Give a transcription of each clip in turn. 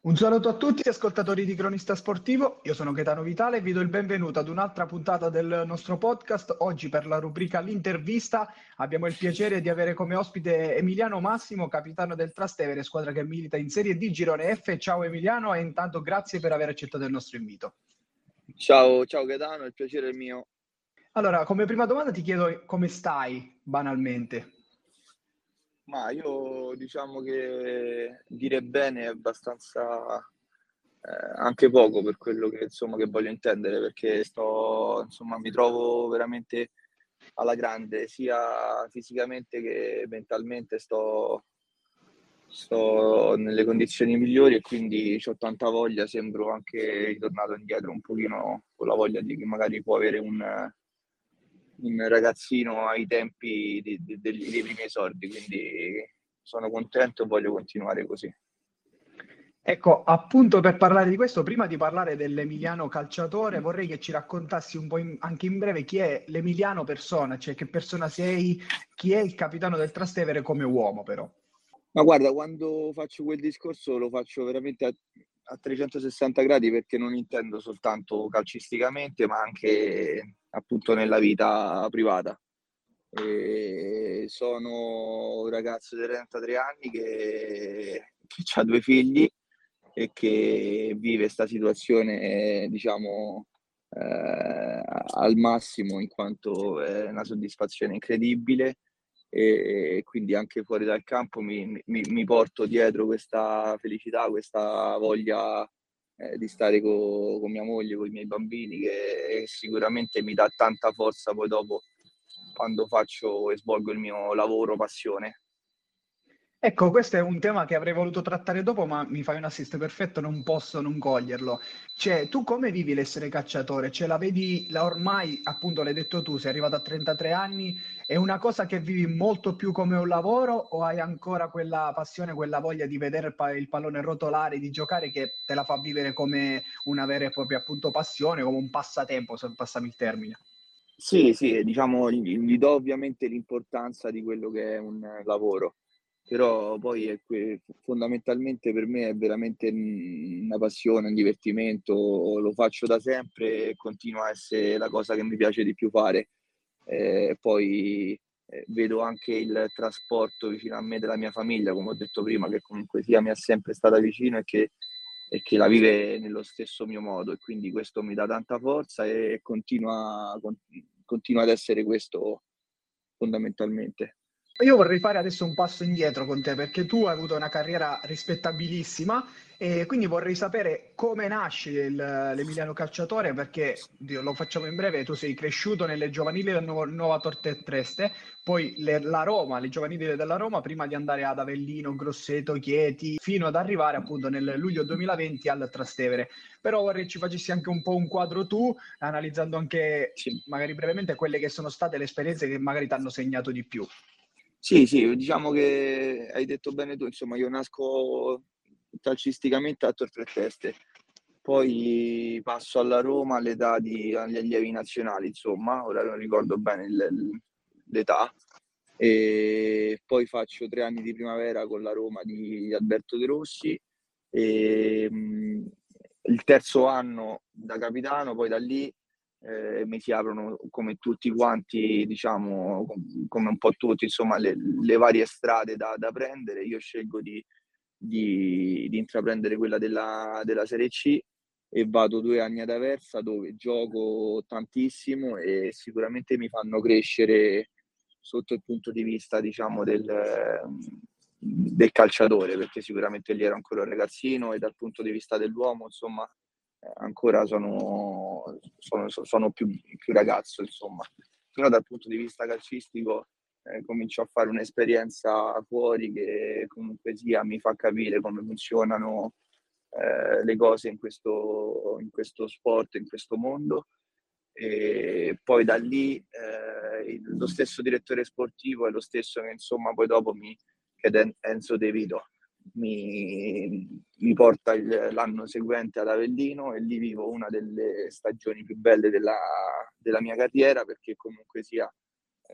Un saluto a tutti gli ascoltatori di Cronista Sportivo, io sono Gaetano Vitale e vi do il benvenuto ad un'altra puntata del nostro podcast. Oggi per la rubrica L'intervista abbiamo il piacere di avere come ospite Emiliano Massimo, capitano del Trastevere, squadra che milita in Serie D Girone F. Ciao Emiliano e intanto grazie per aver accettato il nostro invito. Ciao, ciao Gaetano, il piacere è mio. Allora, come prima domanda ti chiedo come stai banalmente. Ma io diciamo che dire bene è abbastanza eh, anche poco per quello che, insomma, che voglio intendere, perché sto, insomma, mi trovo veramente alla grande, sia fisicamente che mentalmente sto, sto nelle condizioni migliori e quindi ho tanta voglia, sembro anche ritornato indietro un pochino con la voglia di che magari può avere un, un ragazzino ai tempi di, di, dei, dei primi esordi, quindi sono contento e voglio continuare così. Ecco, appunto per parlare di questo, prima di parlare dell'Emiliano calciatore, vorrei che ci raccontassi un po' in, anche in breve chi è l'Emiliano persona, cioè che persona sei, chi è il capitano del Trastevere come uomo però. Ma guarda, quando faccio quel discorso lo faccio veramente a, a 360 gradi perché non intendo soltanto calcisticamente, ma anche appunto nella vita privata. E sono un ragazzo di 33 anni che, che ha due figli e che vive questa situazione, diciamo, eh, al massimo in quanto è una soddisfazione incredibile e quindi anche fuori dal campo mi, mi, mi porto dietro questa felicità, questa voglia eh, di stare con, con mia moglie, con i miei bambini, che sicuramente mi dà tanta forza poi dopo quando faccio e svolgo il mio lavoro, passione. Ecco, questo è un tema che avrei voluto trattare dopo, ma mi fai un assist perfetto, non posso non coglierlo. Cioè, tu come vivi l'essere cacciatore? Ce la vedi, la ormai, appunto, l'hai detto tu, sei arrivato a 33 anni, è una cosa che vivi molto più come un lavoro o hai ancora quella passione, quella voglia di vedere il pallone rotolare, di giocare che te la fa vivere come una vera e propria, appunto, passione, come un passatempo, se passami il termine? Sì, sì, diciamo, gli do ovviamente l'importanza di quello che è un lavoro però poi que- fondamentalmente per me è veramente una passione, un divertimento, lo faccio da sempre e continua a essere la cosa che mi piace di più fare. Eh, poi eh, vedo anche il trasporto vicino a me della mia famiglia, come ho detto prima, che comunque sia mi è sempre stata vicino e che, e che la vive nello stesso mio modo e quindi questo mi dà tanta forza e continua, continua ad essere questo fondamentalmente. Io vorrei fare adesso un passo indietro con te perché tu hai avuto una carriera rispettabilissima e quindi vorrei sapere come nasce il, l'Emiliano Calciatore perché lo facciamo in breve, tu sei cresciuto nelle giovanili del Nuova, Nuova Torte e Treste, poi le, la Roma, le giovanili della Roma prima di andare ad Avellino, Grosseto, Chieti fino ad arrivare appunto nel luglio 2020 al Trastevere. Però vorrei ci facessi anche un po' un quadro tu analizzando anche magari brevemente quelle che sono state le esperienze che magari ti hanno segnato di più. Sì, sì, diciamo che hai detto bene tu, insomma, io nasco calcisticamente a Tor Tre Teste, poi passo alla Roma all'età di agli allievi nazionali, insomma, ora non ricordo bene l'età, e poi faccio tre anni di primavera con la Roma di Alberto De Rossi, e, mh, il terzo anno da capitano, poi da lì eh, mi si aprono come tutti quanti, diciamo, come un po' tutti, insomma, le, le varie strade da, da, prendere. Io scelgo di, di, di intraprendere quella della, della, Serie C e vado due anni ad Aversa dove gioco tantissimo e sicuramente mi fanno crescere sotto il punto di vista, diciamo, del, del calciatore, perché sicuramente lì ero ancora un ragazzino e dal punto di vista dell'uomo, insomma, ancora sono, sono, sono più, più, ragazzo, insomma. Però dal punto di vista calcistico eh, comincio a fare un'esperienza fuori che comunque sia mi fa capire come funzionano eh, le cose in questo, in questo sport, in questo mondo. E poi da lì eh, lo stesso direttore sportivo è lo stesso che insomma poi dopo mi, che è Enzo De Vito, mi, mi porta il, l'anno seguente ad Avellino e lì vivo una delle stagioni più belle della, della mia carriera perché comunque sia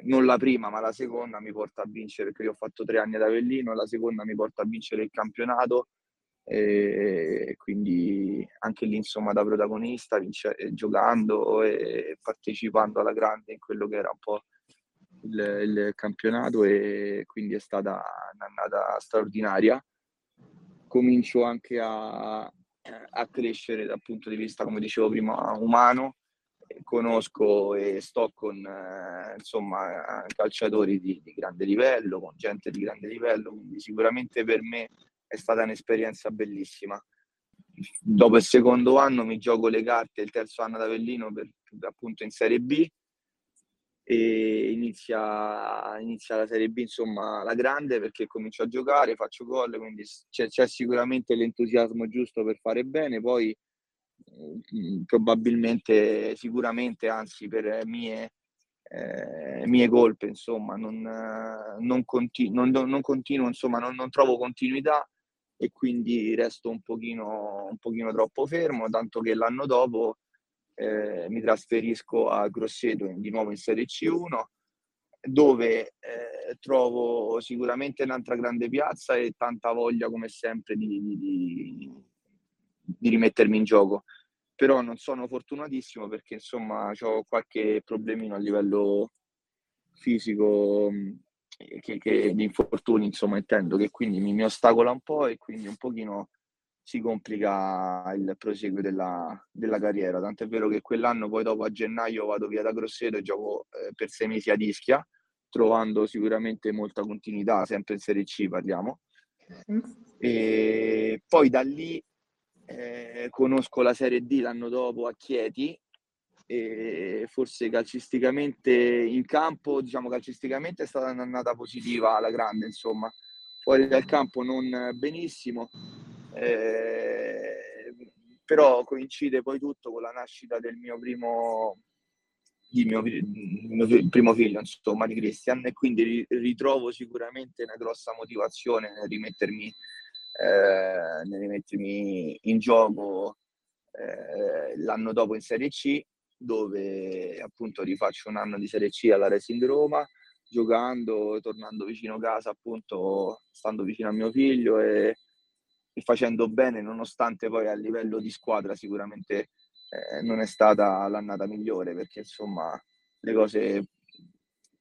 non la prima ma la seconda mi porta a vincere perché io ho fatto tre anni ad Avellino la seconda mi porta a vincere il campionato e quindi anche lì insomma da protagonista vince, giocando e partecipando alla grande in quello che era un po' il, il campionato e quindi è stata un'annata straordinaria. Comincio anche a, a crescere dal punto di vista, come dicevo prima, umano. Conosco e sto con eh, insomma calciatori di, di grande livello, con gente di grande livello, quindi sicuramente per me è stata un'esperienza bellissima. Dopo il secondo anno mi gioco le carte, il terzo anno ad Avellino per, appunto in Serie B e inizia, inizia, la Serie B, insomma, la grande perché comincio a giocare, faccio gol, quindi c'è, c'è sicuramente l'entusiasmo giusto per fare bene, poi mh, probabilmente, sicuramente, anzi per mie, eh, mie colpe, insomma, non, non, continu- non, non continuo, insomma, non, non trovo continuità e quindi resto un pochino, un pochino troppo fermo, tanto che l'anno dopo eh, mi trasferisco a Grosseto di nuovo in Serie C1 dove eh, trovo sicuramente un'altra grande piazza e tanta voglia come sempre di, di, di rimettermi in gioco. Però non sono fortunatissimo perché insomma ho qualche problemino a livello fisico che, che, di infortuni insomma intendo che quindi mi, mi ostacola un po' e quindi un pochino si complica il proseguo della, della carriera. Tant'è vero che quell'anno, poi dopo a gennaio, vado via da Grosseto e gioco eh, per sei mesi ad Ischia, trovando sicuramente molta continuità, sempre in Serie C parliamo. E poi da lì eh, conosco la Serie D l'anno dopo a Chieti e forse calcisticamente in campo, diciamo calcisticamente è stata un'annata positiva alla grande, insomma. Fuori dal campo non benissimo, eh, però coincide poi tutto con la nascita del mio primo, mio, mio primo figlio, insomma, di Christian, e quindi ritrovo sicuramente una grossa motivazione nel rimettermi, eh, nel rimettermi in gioco eh, l'anno dopo in Serie C, dove appunto rifaccio un anno di Serie C alla Racing Roma, giocando, tornando vicino a casa, appunto, stando vicino a mio figlio e e facendo bene, nonostante poi a livello di squadra sicuramente eh, non è stata l'annata migliore, perché insomma le cose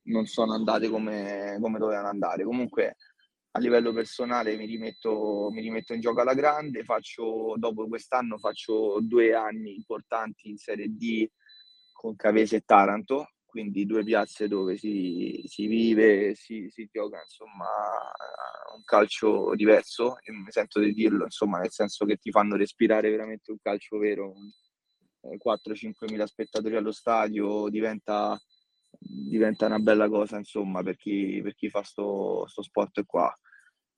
non sono andate come, come dovevano andare. Comunque a livello personale mi rimetto, mi rimetto in gioco alla grande, faccio, dopo quest'anno faccio due anni importanti in Serie D con Cavese e Taranto, quindi due piazze dove si, si vive, si, si gioca insomma un calcio diverso, e mi sento di dirlo, insomma, nel senso che ti fanno respirare veramente un calcio vero, 4-5 eh, mila spettatori allo stadio, diventa, diventa, una bella cosa insomma per chi, per chi fa sto, sto sport qua.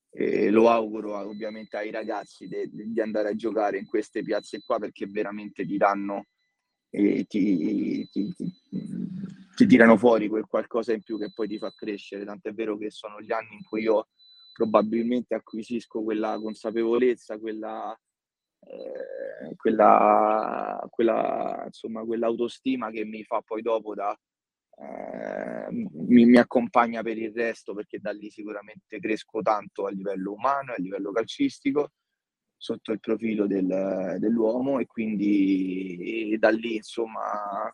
E lo auguro ovviamente ai ragazzi di andare a giocare in queste piazze qua perché veramente ti danno e ti, ti, ti, ti, tirano fuori quel qualcosa in più che poi ti fa crescere. Tant'è vero che sono gli anni in cui io probabilmente acquisisco quella consapevolezza, quella, eh, quella, quella, insomma, quell'autostima che mi fa poi dopo da, eh, mi, mi, accompagna per il resto perché da lì sicuramente cresco tanto a livello umano e a livello calcistico sotto il profilo del, dell'uomo e quindi e da lì insomma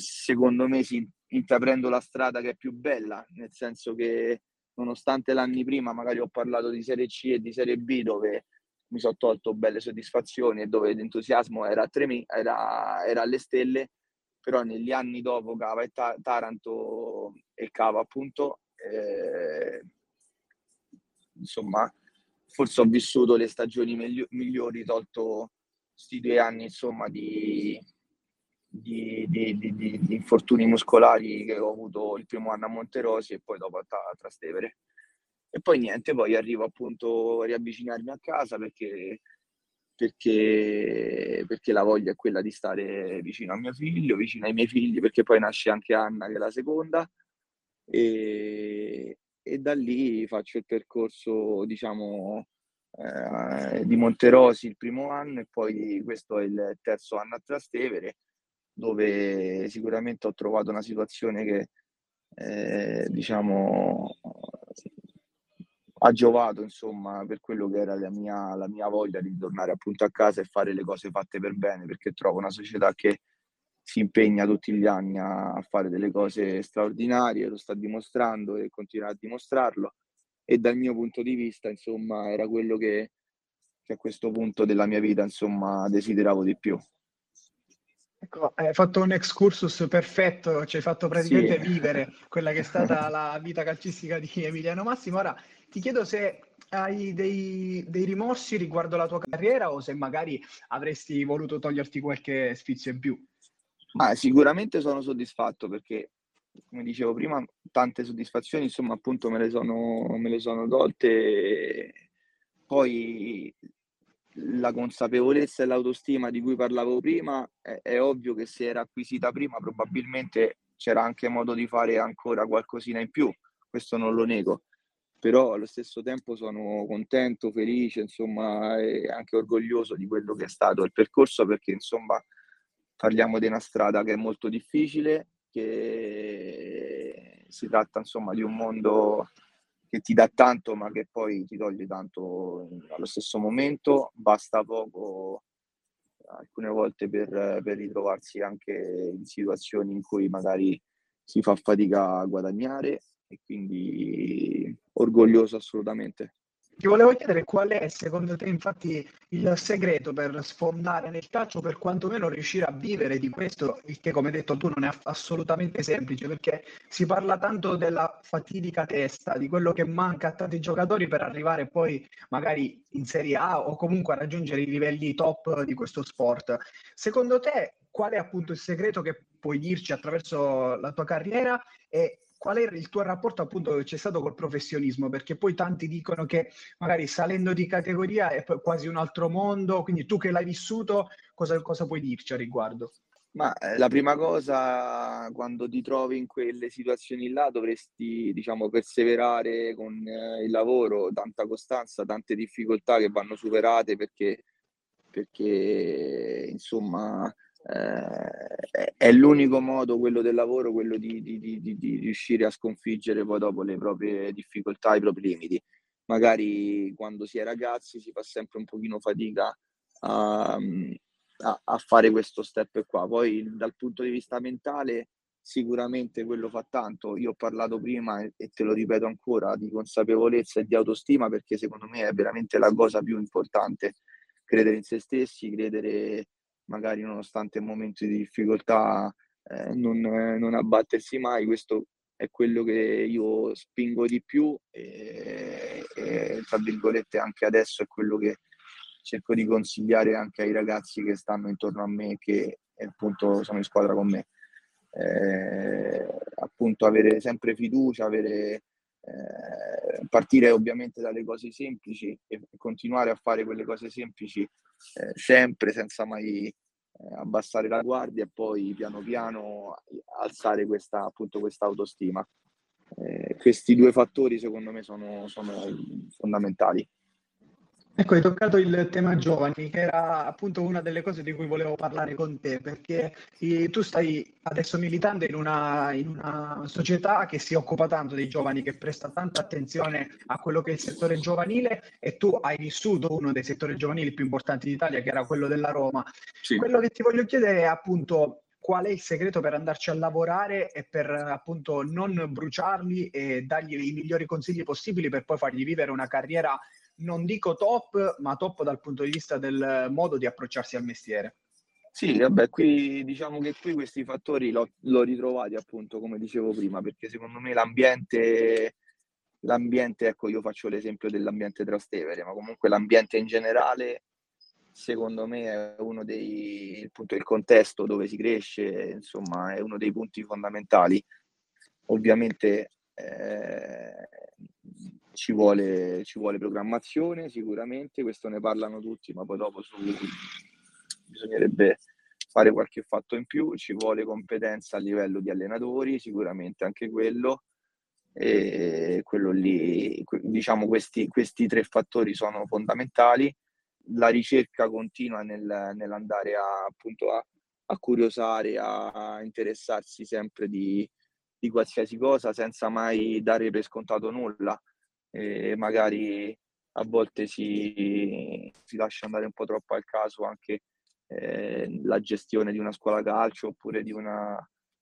secondo me si intraprendo la strada che è più bella nel senso che nonostante l'anni prima magari ho parlato di Serie C e di Serie B dove mi sono tolto belle soddisfazioni e dove l'entusiasmo era, tremi, era, era alle stelle però negli anni dopo Cava e Ta- Taranto e Cava appunto eh, insomma forse ho vissuto le stagioni megli- migliori, tolto questi due anni insomma di, di, di, di, infortuni muscolari che ho avuto il primo anno a Monterosi e poi dopo a, a Trastevere. E poi niente, poi arrivo appunto a riavvicinarmi a casa perché, perché, perché la voglia è quella di stare vicino a mio figlio, vicino ai miei figli, perché poi nasce anche Anna che è la seconda. E, e da lì faccio il percorso, diciamo, eh, di Monterosi il primo anno e poi questo è il terzo anno a Trastevere, dove sicuramente ho trovato una situazione che, eh, diciamo, ha giovato insomma per quello che era la mia, la mia voglia di tornare appunto a casa e fare le cose fatte per bene perché trovo una società che si impegna tutti gli anni a, fare delle cose straordinarie, lo sta dimostrando e continuerà a dimostrarlo e dal mio punto di vista insomma era quello che, che a questo punto della mia vita insomma desideravo di più. Ecco, hai fatto un excursus perfetto, ci hai fatto praticamente sì. vivere quella che è stata la vita calcistica di Emiliano Massimo. Ora ti chiedo se hai dei, dei, rimorsi riguardo la tua carriera o se magari avresti voluto toglierti qualche sfizio in più. Ma sicuramente sono soddisfatto perché, come dicevo prima, tante soddisfazioni, insomma, appunto me le sono, me le sono tolte. Poi la consapevolezza e l'autostima di cui parlavo prima, è, è ovvio che se era acquisita prima probabilmente c'era anche modo di fare ancora qualcosina in più, questo non lo nego. Però allo stesso tempo sono contento, felice, insomma, e anche orgoglioso di quello che è stato il percorso perché insomma parliamo di una strada che è molto difficile, che si tratta insomma di un mondo che ti dà tanto ma che poi ti toglie tanto allo stesso momento, basta poco alcune volte per, per ritrovarsi anche in situazioni in cui magari si fa fatica a guadagnare e quindi orgoglioso assolutamente. Ti volevo chiedere qual è secondo te infatti il segreto per sfondare nel calcio, per quantomeno riuscire a vivere di questo, il che come hai detto tu non è assolutamente semplice, perché si parla tanto della fatidica testa, di quello che manca a tanti giocatori per arrivare poi magari in Serie A o comunque a raggiungere i livelli top di questo sport. Secondo te qual è appunto il segreto che puoi dirci attraverso la tua carriera e qual è il tuo rapporto appunto che c'è stato col professionismo? Perché poi tanti dicono che magari salendo di categoria è quasi un altro mondo, quindi tu che l'hai vissuto, cosa, cosa puoi dirci a riguardo? Ma eh, la prima cosa, quando ti trovi in quelle situazioni là, dovresti, diciamo, perseverare con eh, il lavoro, tanta costanza, tante difficoltà che vanno superate perché, perché insomma, eh, è l'unico modo, quello del lavoro, quello di, di, di, di, riuscire a sconfiggere poi dopo le proprie difficoltà, i propri limiti. Magari quando si è ragazzi si fa sempre un pochino fatica a, a, a fare questo step qua. Poi dal punto di vista mentale sicuramente quello fa tanto. Io ho parlato prima e te lo ripeto ancora di consapevolezza e di autostima perché secondo me è veramente la cosa più importante. Credere in se stessi, credere magari nonostante momenti di difficoltà eh, non, eh, non, abbattersi mai, questo è quello che io spingo di più e, e, tra virgolette anche adesso è quello che cerco di consigliare anche ai ragazzi che stanno intorno a me che appunto sono in squadra con me. Eh, appunto avere sempre fiducia, avere, eh, partire ovviamente dalle cose semplici e continuare a fare quelle cose semplici eh, sempre senza mai eh, abbassare la guardia e poi piano piano alzare questa, appunto, questa autostima. Eh, questi due fattori secondo me sono, sono fondamentali. Ecco, hai toccato il tema giovani, che era appunto una delle cose di cui volevo parlare con te, perché tu stai adesso militando in una, in una, società che si occupa tanto dei giovani, che presta tanta attenzione a quello che è il settore giovanile e tu hai vissuto uno dei settori giovanili più importanti d'Italia, che era quello della Roma. Sì. Quello che ti voglio chiedere è appunto qual è il segreto per andarci a lavorare e per appunto non bruciarli e dargli i migliori consigli possibili per poi fargli vivere una carriera non dico top, ma top dal punto di vista del modo di approcciarsi al mestiere. Sì, vabbè, qui diciamo che qui questi fattori l'ho, l'ho ritrovati appunto, come dicevo prima, perché secondo me l'ambiente, l'ambiente, ecco, io faccio l'esempio dell'ambiente Trastevere, ma comunque l'ambiente in generale, secondo me è uno dei, appunto, il contesto dove si cresce, insomma, è uno dei punti fondamentali. Ovviamente eh, ci vuole, ci vuole programmazione sicuramente, questo ne parlano tutti, ma poi dopo su, bisognerebbe fare qualche fatto in più, ci vuole competenza a livello di allenatori, sicuramente anche quello, e quello lì, diciamo questi, questi tre fattori sono fondamentali, la ricerca continua nel, nell'andare a, appunto a, a curiosare, a interessarsi sempre di, di qualsiasi cosa senza mai dare per scontato nulla e magari a volte si, si lascia andare un po' troppo al caso anche eh, la gestione di una scuola calcio oppure di una,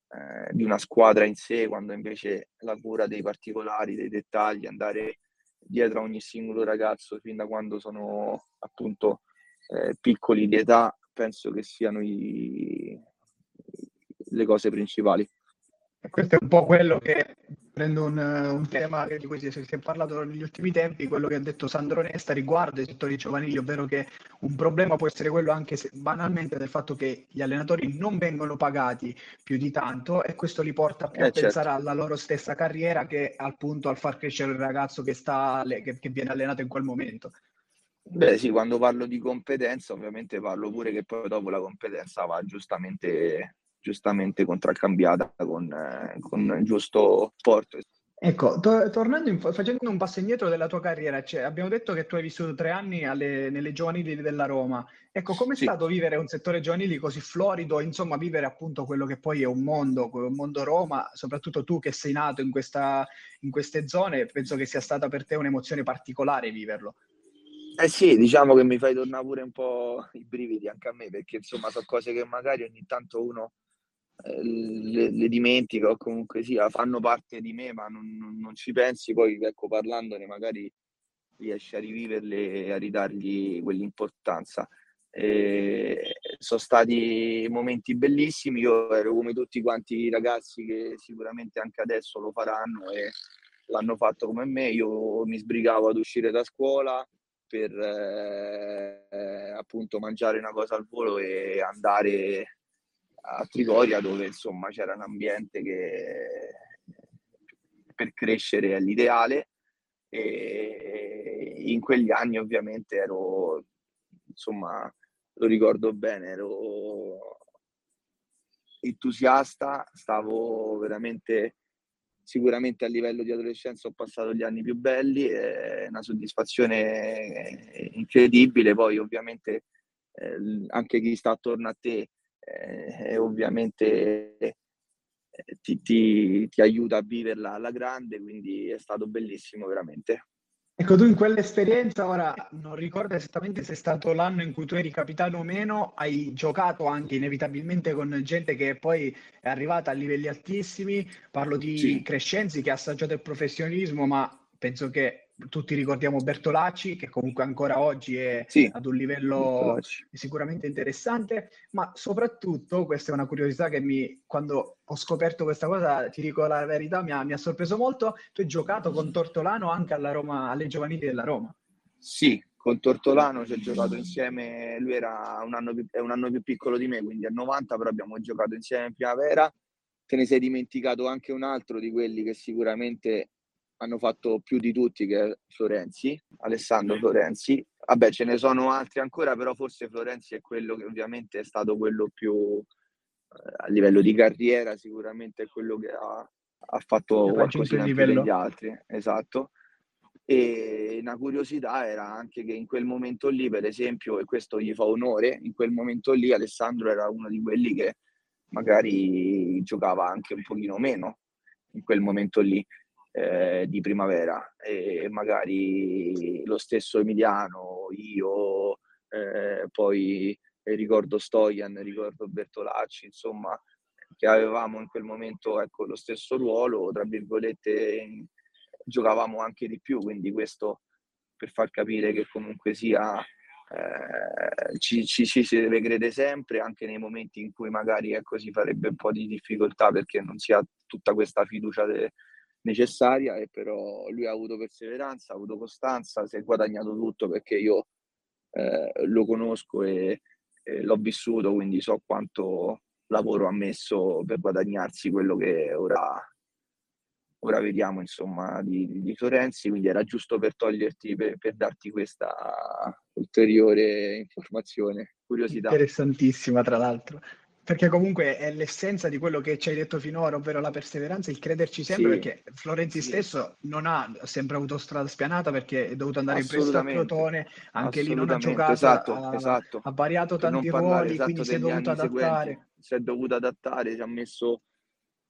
eh, di una squadra in sé, quando invece la cura dei particolari, dei dettagli, andare dietro a ogni singolo ragazzo fin da quando sono appunto eh, piccoli di età, penso che siano i, le cose principali. Questo è un po' quello che prendo un, un tema di cui si è parlato negli ultimi tempi, quello che ha detto Sandro Nesta riguardo ai settori giovanili, ovvero che un problema può essere quello anche se, banalmente del fatto che gli allenatori non vengono pagati più di tanto e questo li porta più eh, a certo. pensare alla loro stessa carriera che al punto al far crescere il ragazzo che, sta, che, che viene allenato in quel momento. Beh sì, quando parlo di competenza ovviamente parlo pure che poi dopo la competenza va giustamente giustamente contraccambiata con, eh, con il giusto porto. Ecco, to- tornando in, facendo un passo indietro della tua carriera, cioè, abbiamo detto che tu hai vissuto tre anni alle, nelle giovanili della Roma. Ecco, com'è sì. stato vivere un settore giovanili così florido, insomma, vivere appunto quello che poi è un mondo, un mondo Roma, soprattutto tu che sei nato in, questa, in queste zone, penso che sia stata per te un'emozione particolare viverlo. Eh sì, diciamo che mi fai tornare pure un po' i brividi anche a me, perché insomma sono cose che magari ogni tanto uno le, le, dimentico o comunque sia, fanno parte di me, ma non, non, non, ci pensi, poi ecco, parlandone magari riesci a riviverle e a ridargli quell'importanza. E sono stati momenti bellissimi, io ero come tutti quanti i ragazzi che sicuramente anche adesso lo faranno e l'hanno fatto come me, io mi sbrigavo ad uscire da scuola per eh, appunto mangiare una cosa al volo e andare a Trigoria dove insomma c'era un ambiente che per crescere è l'ideale. E in quegli anni ovviamente ero insomma lo ricordo bene ero entusiasta stavo veramente sicuramente a livello di adolescenza ho passato gli anni più belli è una soddisfazione incredibile. Poi ovviamente eh, anche chi sta attorno a te eh, ovviamente eh, ti, ti, ti, aiuta a viverla alla grande, quindi è stato bellissimo veramente. Ecco, tu in quell'esperienza, ora non ricordo esattamente se è stato l'anno in cui tu eri capitano o meno, hai giocato anche inevitabilmente con gente che poi è arrivata a livelli altissimi, parlo di sì. Crescenzi che ha assaggiato il professionismo, ma penso che tutti ricordiamo Bertolacci, che comunque ancora oggi è sì, ad un livello sicuramente interessante, ma soprattutto, questa è una curiosità che mi, quando ho scoperto questa cosa, ti dico la verità, mi ha, mi ha sorpreso molto, tu hai giocato con Tortolano anche alla Roma, alle giovanili della Roma. Sì, con Tortolano ci ho giocato insieme, lui era un anno, più, un anno più piccolo di me, quindi a 90, però abbiamo giocato insieme in primavera. Te ne sei dimenticato anche un altro di quelli che sicuramente hanno fatto più di tutti che è Florenzi, Alessandro Florenzi. Vabbè, ce ne sono altri ancora, però forse Florenzi è quello che ovviamente è stato quello più eh, a livello di carriera, sicuramente è quello che ha, ha fatto qualcosa di più degli altri. Esatto. E una curiosità era anche che in quel momento lì, per esempio, e questo gli fa onore, in quel momento lì Alessandro era uno di quelli che magari giocava anche un pochino meno in quel momento lì eh, di primavera. E magari lo stesso Emiliano, io, eh, poi ricordo Stojan, ricordo Bertolacci, insomma, che avevamo in quel momento ecco, lo stesso ruolo, tra virgolette, giocavamo anche di più, quindi questo per far capire che comunque sia eh, ci, ci, ci, si credere sempre, anche nei momenti in cui magari ecco, si farebbe un po' di difficoltà perché non si ha tutta questa fiducia de, necessaria e però lui ha avuto perseveranza, ha avuto costanza, si è guadagnato tutto perché io eh, lo conosco e, e, l'ho vissuto, quindi so quanto lavoro ha messo per guadagnarsi quello che ora, ora vediamo insomma di, di, Florenzi, quindi era giusto per toglierti, per, per darti questa ulteriore informazione, curiosità. Interessantissima tra l'altro. Perché comunque è l'essenza di quello che ci hai detto finora, ovvero la perseveranza, il crederci sempre, sì, perché Florenzi sì. stesso non ha sempre avuto strada spianata perché è dovuto andare in prestito a Crotone, anche lì non ha giocato, esatto, ha, esatto. ha variato tanti ruoli, esatto quindi si è dovuto adattare. Si è dovuto adattare, si è messo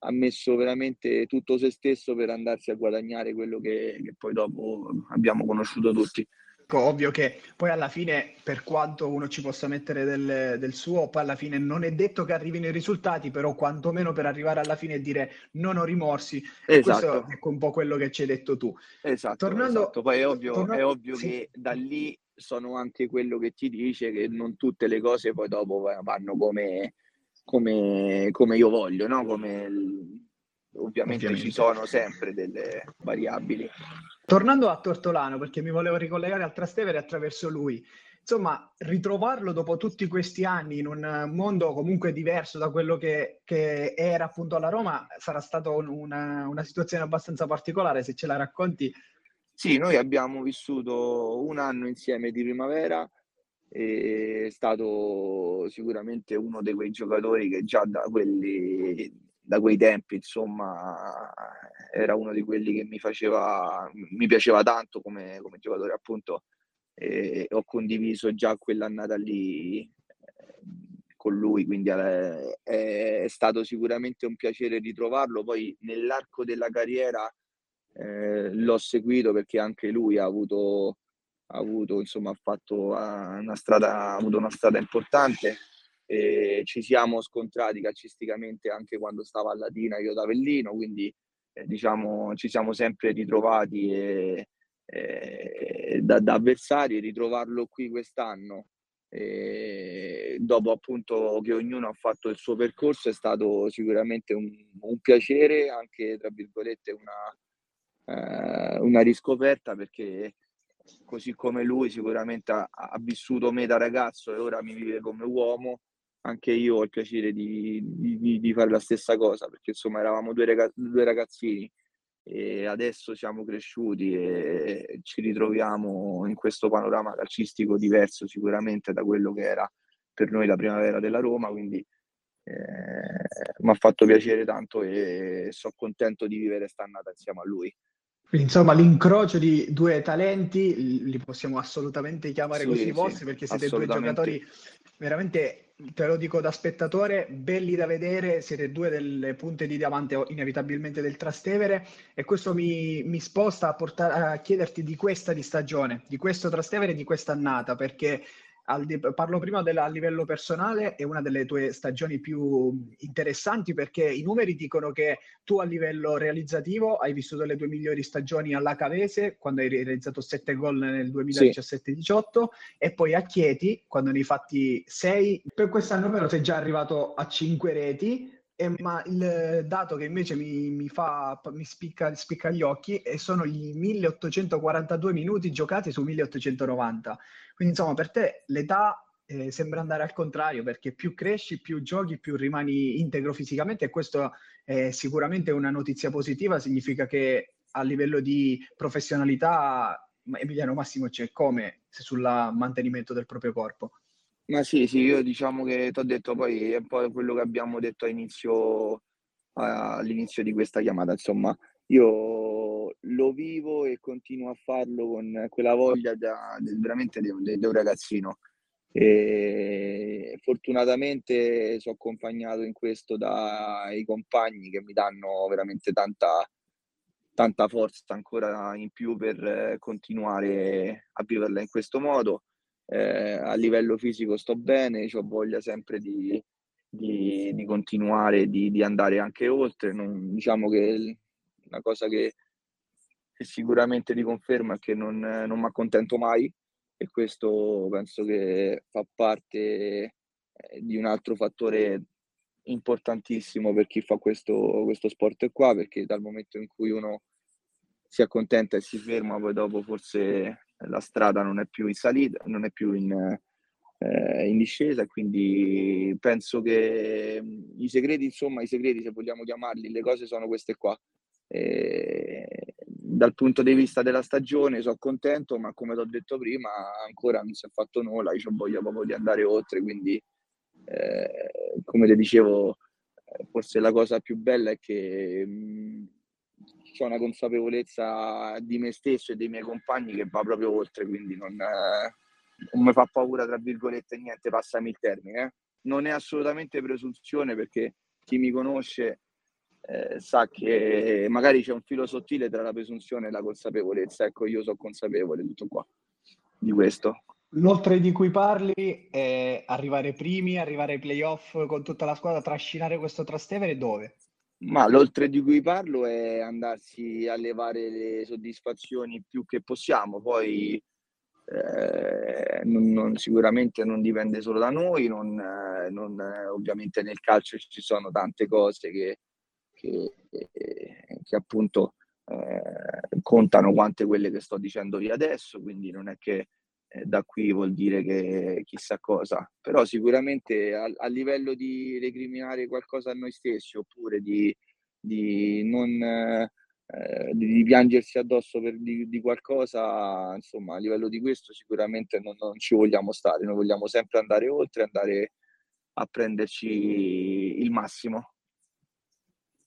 ha messo veramente tutto se stesso per andarsi a guadagnare quello che, che poi dopo abbiamo conosciuto tutti. Ovvio che poi alla fine, per quanto uno ci possa mettere del, del, suo, poi alla fine non è detto che arrivino i risultati, però quantomeno per arrivare alla fine e dire non ho rimorsi. Esatto. Questo è un po' quello che ci hai detto tu. Esatto. Tornando, esatto. Poi è ovvio, tornando, è ovvio sì. che da lì sono anche quello che ti dice che non tutte le cose poi dopo vanno come, come, come io voglio, no? Come ovviamente, ovviamente, ci sono sempre delle variabili. Tornando a Tortolano, perché mi volevo ricollegare al Trastevere attraverso lui, insomma, ritrovarlo dopo tutti questi anni in un mondo comunque diverso da quello che, che era appunto alla Roma sarà stata una, una situazione abbastanza particolare, se ce la racconti. Sì, noi abbiamo vissuto un anno insieme di primavera, è stato sicuramente uno di quei giocatori che già da, quelli, da quei tempi, insomma, era uno di quelli che mi faceva, mi piaceva tanto come, come giocatore, appunto, e ho condiviso già quell'annata lì eh, con lui, quindi è, è, stato sicuramente un piacere ritrovarlo. Poi nell'arco della carriera eh, l'ho seguito perché anche lui ha avuto, ha avuto insomma, ha fatto una strada, ha avuto una strada importante. E ci siamo scontrati calcisticamente anche quando stava a Latina io da Avellino, quindi eh, diciamo, ci siamo sempre ritrovati e, e, da, da, avversari, ritrovarlo qui quest'anno, e dopo appunto che ognuno ha fatto il suo percorso, è stato sicuramente un, un piacere, anche tra virgolette una, eh, una riscoperta perché così come lui sicuramente ha, ha vissuto me da ragazzo e ora mi vive come uomo anche io ho il piacere di, di, di fare la stessa cosa, perché insomma eravamo due, ragazz- due ragazzini e adesso siamo cresciuti e ci ritroviamo in questo panorama calcistico diverso sicuramente da quello che era per noi la primavera della Roma, quindi eh, mi ha fatto piacere tanto e sono contento di vivere st'annata insieme a lui. Quindi, insomma, l'incrocio di due talenti li possiamo assolutamente chiamare sì, così sì, vostri perché siete due giocatori veramente, te lo dico da spettatore, belli da vedere, siete due delle punte di diamante inevitabilmente del Trastevere e questo mi, mi sposta a, portare, a chiederti di questa di stagione, di questo Trastevere e di questa annata perché di, parlo prima della, a livello personale, è una delle tue stagioni più interessanti perché i numeri dicono che tu a livello realizzativo hai vissuto le tue migliori stagioni alla Cavese quando hai realizzato 7 gol nel 2017-18 sì. e poi a Chieti quando ne hai fatti 6. Per quest'anno però sei già arrivato a 5 reti eh, ma il dato che invece mi, mi, fa, mi spicca, spicca, gli occhi sono i 1842 minuti giocati su 1890. Quindi insomma per te l'età eh, sembra andare al contrario perché più cresci, più giochi, più rimani integro fisicamente e questo è sicuramente una notizia positiva, significa che a livello di professionalità Emiliano Massimo c'è come sul mantenimento del proprio corpo. Ma sì, sì, io diciamo che ti ho detto poi è un po' quello che abbiamo detto all'inizio, all'inizio di questa chiamata, insomma, io lo vivo e continuo a farlo con quella voglia da, veramente di, un ragazzino. E fortunatamente sono accompagnato in questo dai compagni che mi danno veramente tanta, tanta forza ancora in più per continuare a viverla in questo modo eh, a livello fisico sto bene, ho voglia sempre di, di, di continuare, di, di, andare anche oltre. Non, diciamo che una cosa che, che sicuramente ti conferma è che non, non mi accontento mai e questo penso che fa parte eh, di un altro fattore importantissimo per chi fa questo, questo sport qua, perché dal momento in cui uno si accontenta e si ferma, poi dopo forse la strada non è più in salita, non è più in, eh, in discesa, quindi penso che mm, i segreti, insomma, i segreti, se vogliamo chiamarli, le cose sono queste qua. E dal punto di vista della stagione sono contento, ma come ti ho detto prima, ancora non si è fatto nulla, io ho voglia proprio di andare oltre, quindi eh, come ti dicevo, forse la cosa più bella è che mh, mm, ho una consapevolezza di me stesso e dei miei compagni che va proprio oltre, quindi non, eh, non mi fa paura, tra virgolette, niente, passami il termine. Eh. Non è assolutamente presunzione perché chi mi conosce eh, sa che magari c'è un filo sottile tra la presunzione e la consapevolezza. Ecco, io sono consapevole tutto qua di questo. L'oltre di cui parli è arrivare primi, arrivare ai playoff con tutta la squadra, trascinare questo Trastevere dove? Ma l'oltre di cui parlo è andarsi a levare le soddisfazioni più che possiamo, poi eh, non, non, sicuramente non dipende solo da noi, non, eh, non, eh, ovviamente nel calcio ci sono tante cose che, che, che appunto eh, contano quante quelle che sto dicendo io adesso, quindi non è che da qui vuol dire che chissà cosa, però sicuramente a, a livello di recriminare qualcosa a noi stessi oppure di, di non eh, di piangersi addosso per, di, di, qualcosa, insomma, a livello di questo sicuramente non, non, ci vogliamo stare, noi vogliamo sempre andare oltre, andare a prenderci il massimo.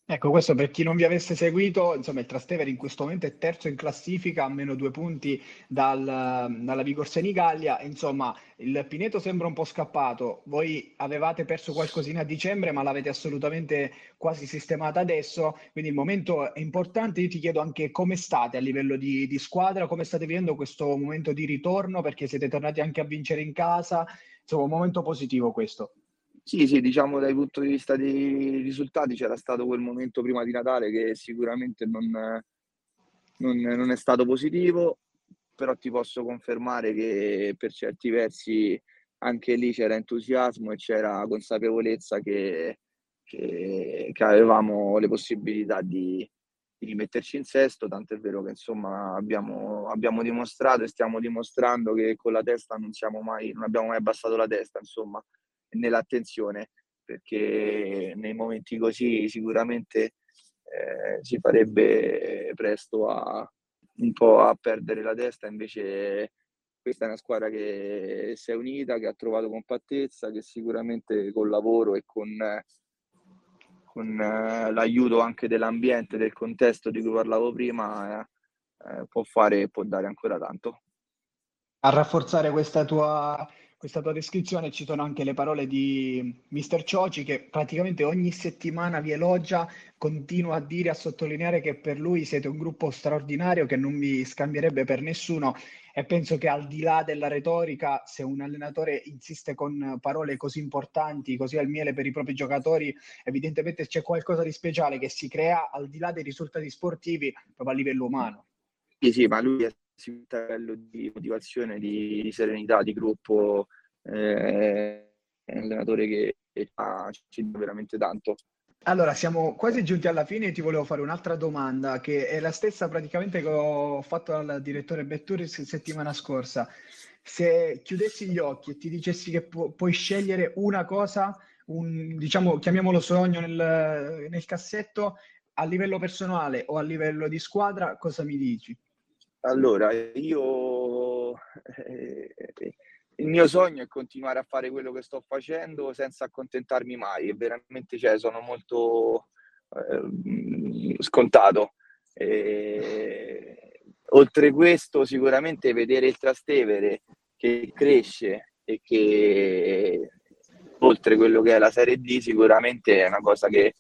Ecco, questo per chi non vi avesse seguito, insomma, il Trastevere in questo momento è terzo in classifica, a meno due punti dal, dalla Vigor Senigallia. Insomma, il Pineto sembra un po' scappato. Voi avevate perso qualcosina a dicembre, ma l'avete assolutamente quasi sistemata adesso. Quindi il momento è importante. Io ti chiedo anche come state a livello di, di squadra, come state vivendo questo momento di ritorno, perché siete tornati anche a vincere in casa. Insomma, un momento positivo questo. Sì, sì, diciamo dal punto di vista dei risultati c'era stato quel momento prima di Natale che sicuramente non, non, non è stato positivo, però ti posso confermare che per certi versi anche lì c'era entusiasmo e c'era consapevolezza che, che, che avevamo le possibilità di, di rimetterci in sesto, tanto è vero che insomma abbiamo, abbiamo, dimostrato e stiamo dimostrando che con la testa non, siamo mai, non abbiamo mai abbassato la testa, insomma nell'attenzione, perché nei momenti così sicuramente eh, si farebbe presto a un po' a perdere la testa, invece questa è una squadra che si è unita, che ha trovato compattezza, che sicuramente col lavoro e con, con eh, l'aiuto anche dell'ambiente, del contesto di cui parlavo prima, eh, può fare e può dare ancora tanto. A rafforzare questa tua questa tua descrizione ci sono anche le parole di Mr. Cioci che praticamente ogni settimana vi elogia, continua a dire, a sottolineare che per lui siete un gruppo straordinario che non vi scambierebbe per nessuno e penso che al di là della retorica, se un allenatore insiste con parole così importanti, così al miele per i propri giocatori, evidentemente c'è qualcosa di speciale che si crea al di là dei risultati sportivi proprio a livello umano. Sì, sì, ma lui è un livello di motivazione, di, di, serenità, di gruppo, eh, è un allenatore che, che ci dà veramente tanto. Allora, siamo quasi giunti alla fine e ti volevo fare un'altra domanda che è la stessa praticamente che ho fatto al direttore Betturis settimana scorsa. Se chiudessi gli occhi e ti dicessi che pu- puoi scegliere una cosa, un, diciamo, chiamiamolo sogno nel, nel cassetto, a livello personale o a livello di squadra, cosa mi dici? Allora, io eh, il mio sogno è continuare a fare quello che sto facendo senza accontentarmi mai e veramente cioè, sono molto eh, scontato. E, oltre questo, sicuramente vedere il Trastevere che cresce e che oltre quello che è la Serie D sicuramente è una cosa che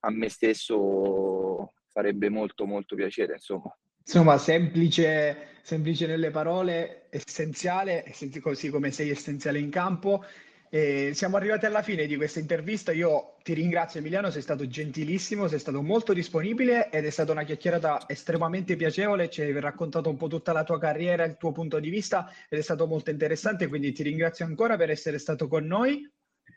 a me stesso farebbe molto molto piacere, insomma. Insomma, semplice, semplice nelle parole, essenziale, così come sei essenziale in campo. E siamo arrivati alla fine di questa intervista. Io ti ringrazio Emiliano, sei stato gentilissimo, sei stato molto disponibile ed è stata una chiacchierata estremamente piacevole, ci hai raccontato un po' tutta la tua carriera, il tuo punto di vista ed è stato molto interessante, quindi ti ringrazio ancora per essere stato con noi.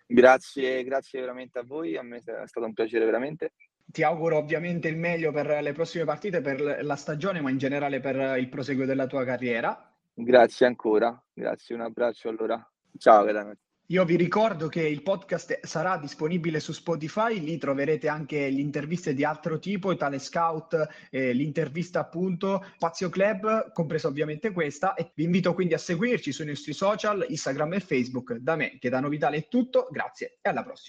Grazie, grazie veramente a voi, a me è stato un piacere veramente ti auguro ovviamente il meglio per le prossime partite, per la stagione, ma in generale per il proseguo della tua carriera. Grazie ancora, grazie, un abbraccio allora. Ciao Gaetano. Io vi ricordo che il podcast sarà disponibile su Spotify, lì troverete anche le interviste di altro tipo, tale scout, eh, l'intervista appunto Spazio Club, compresa ovviamente questa, e vi invito quindi a seguirci sui nostri social, Instagram e Facebook. Da me, che da Novitale è tutto, grazie e alla prossima.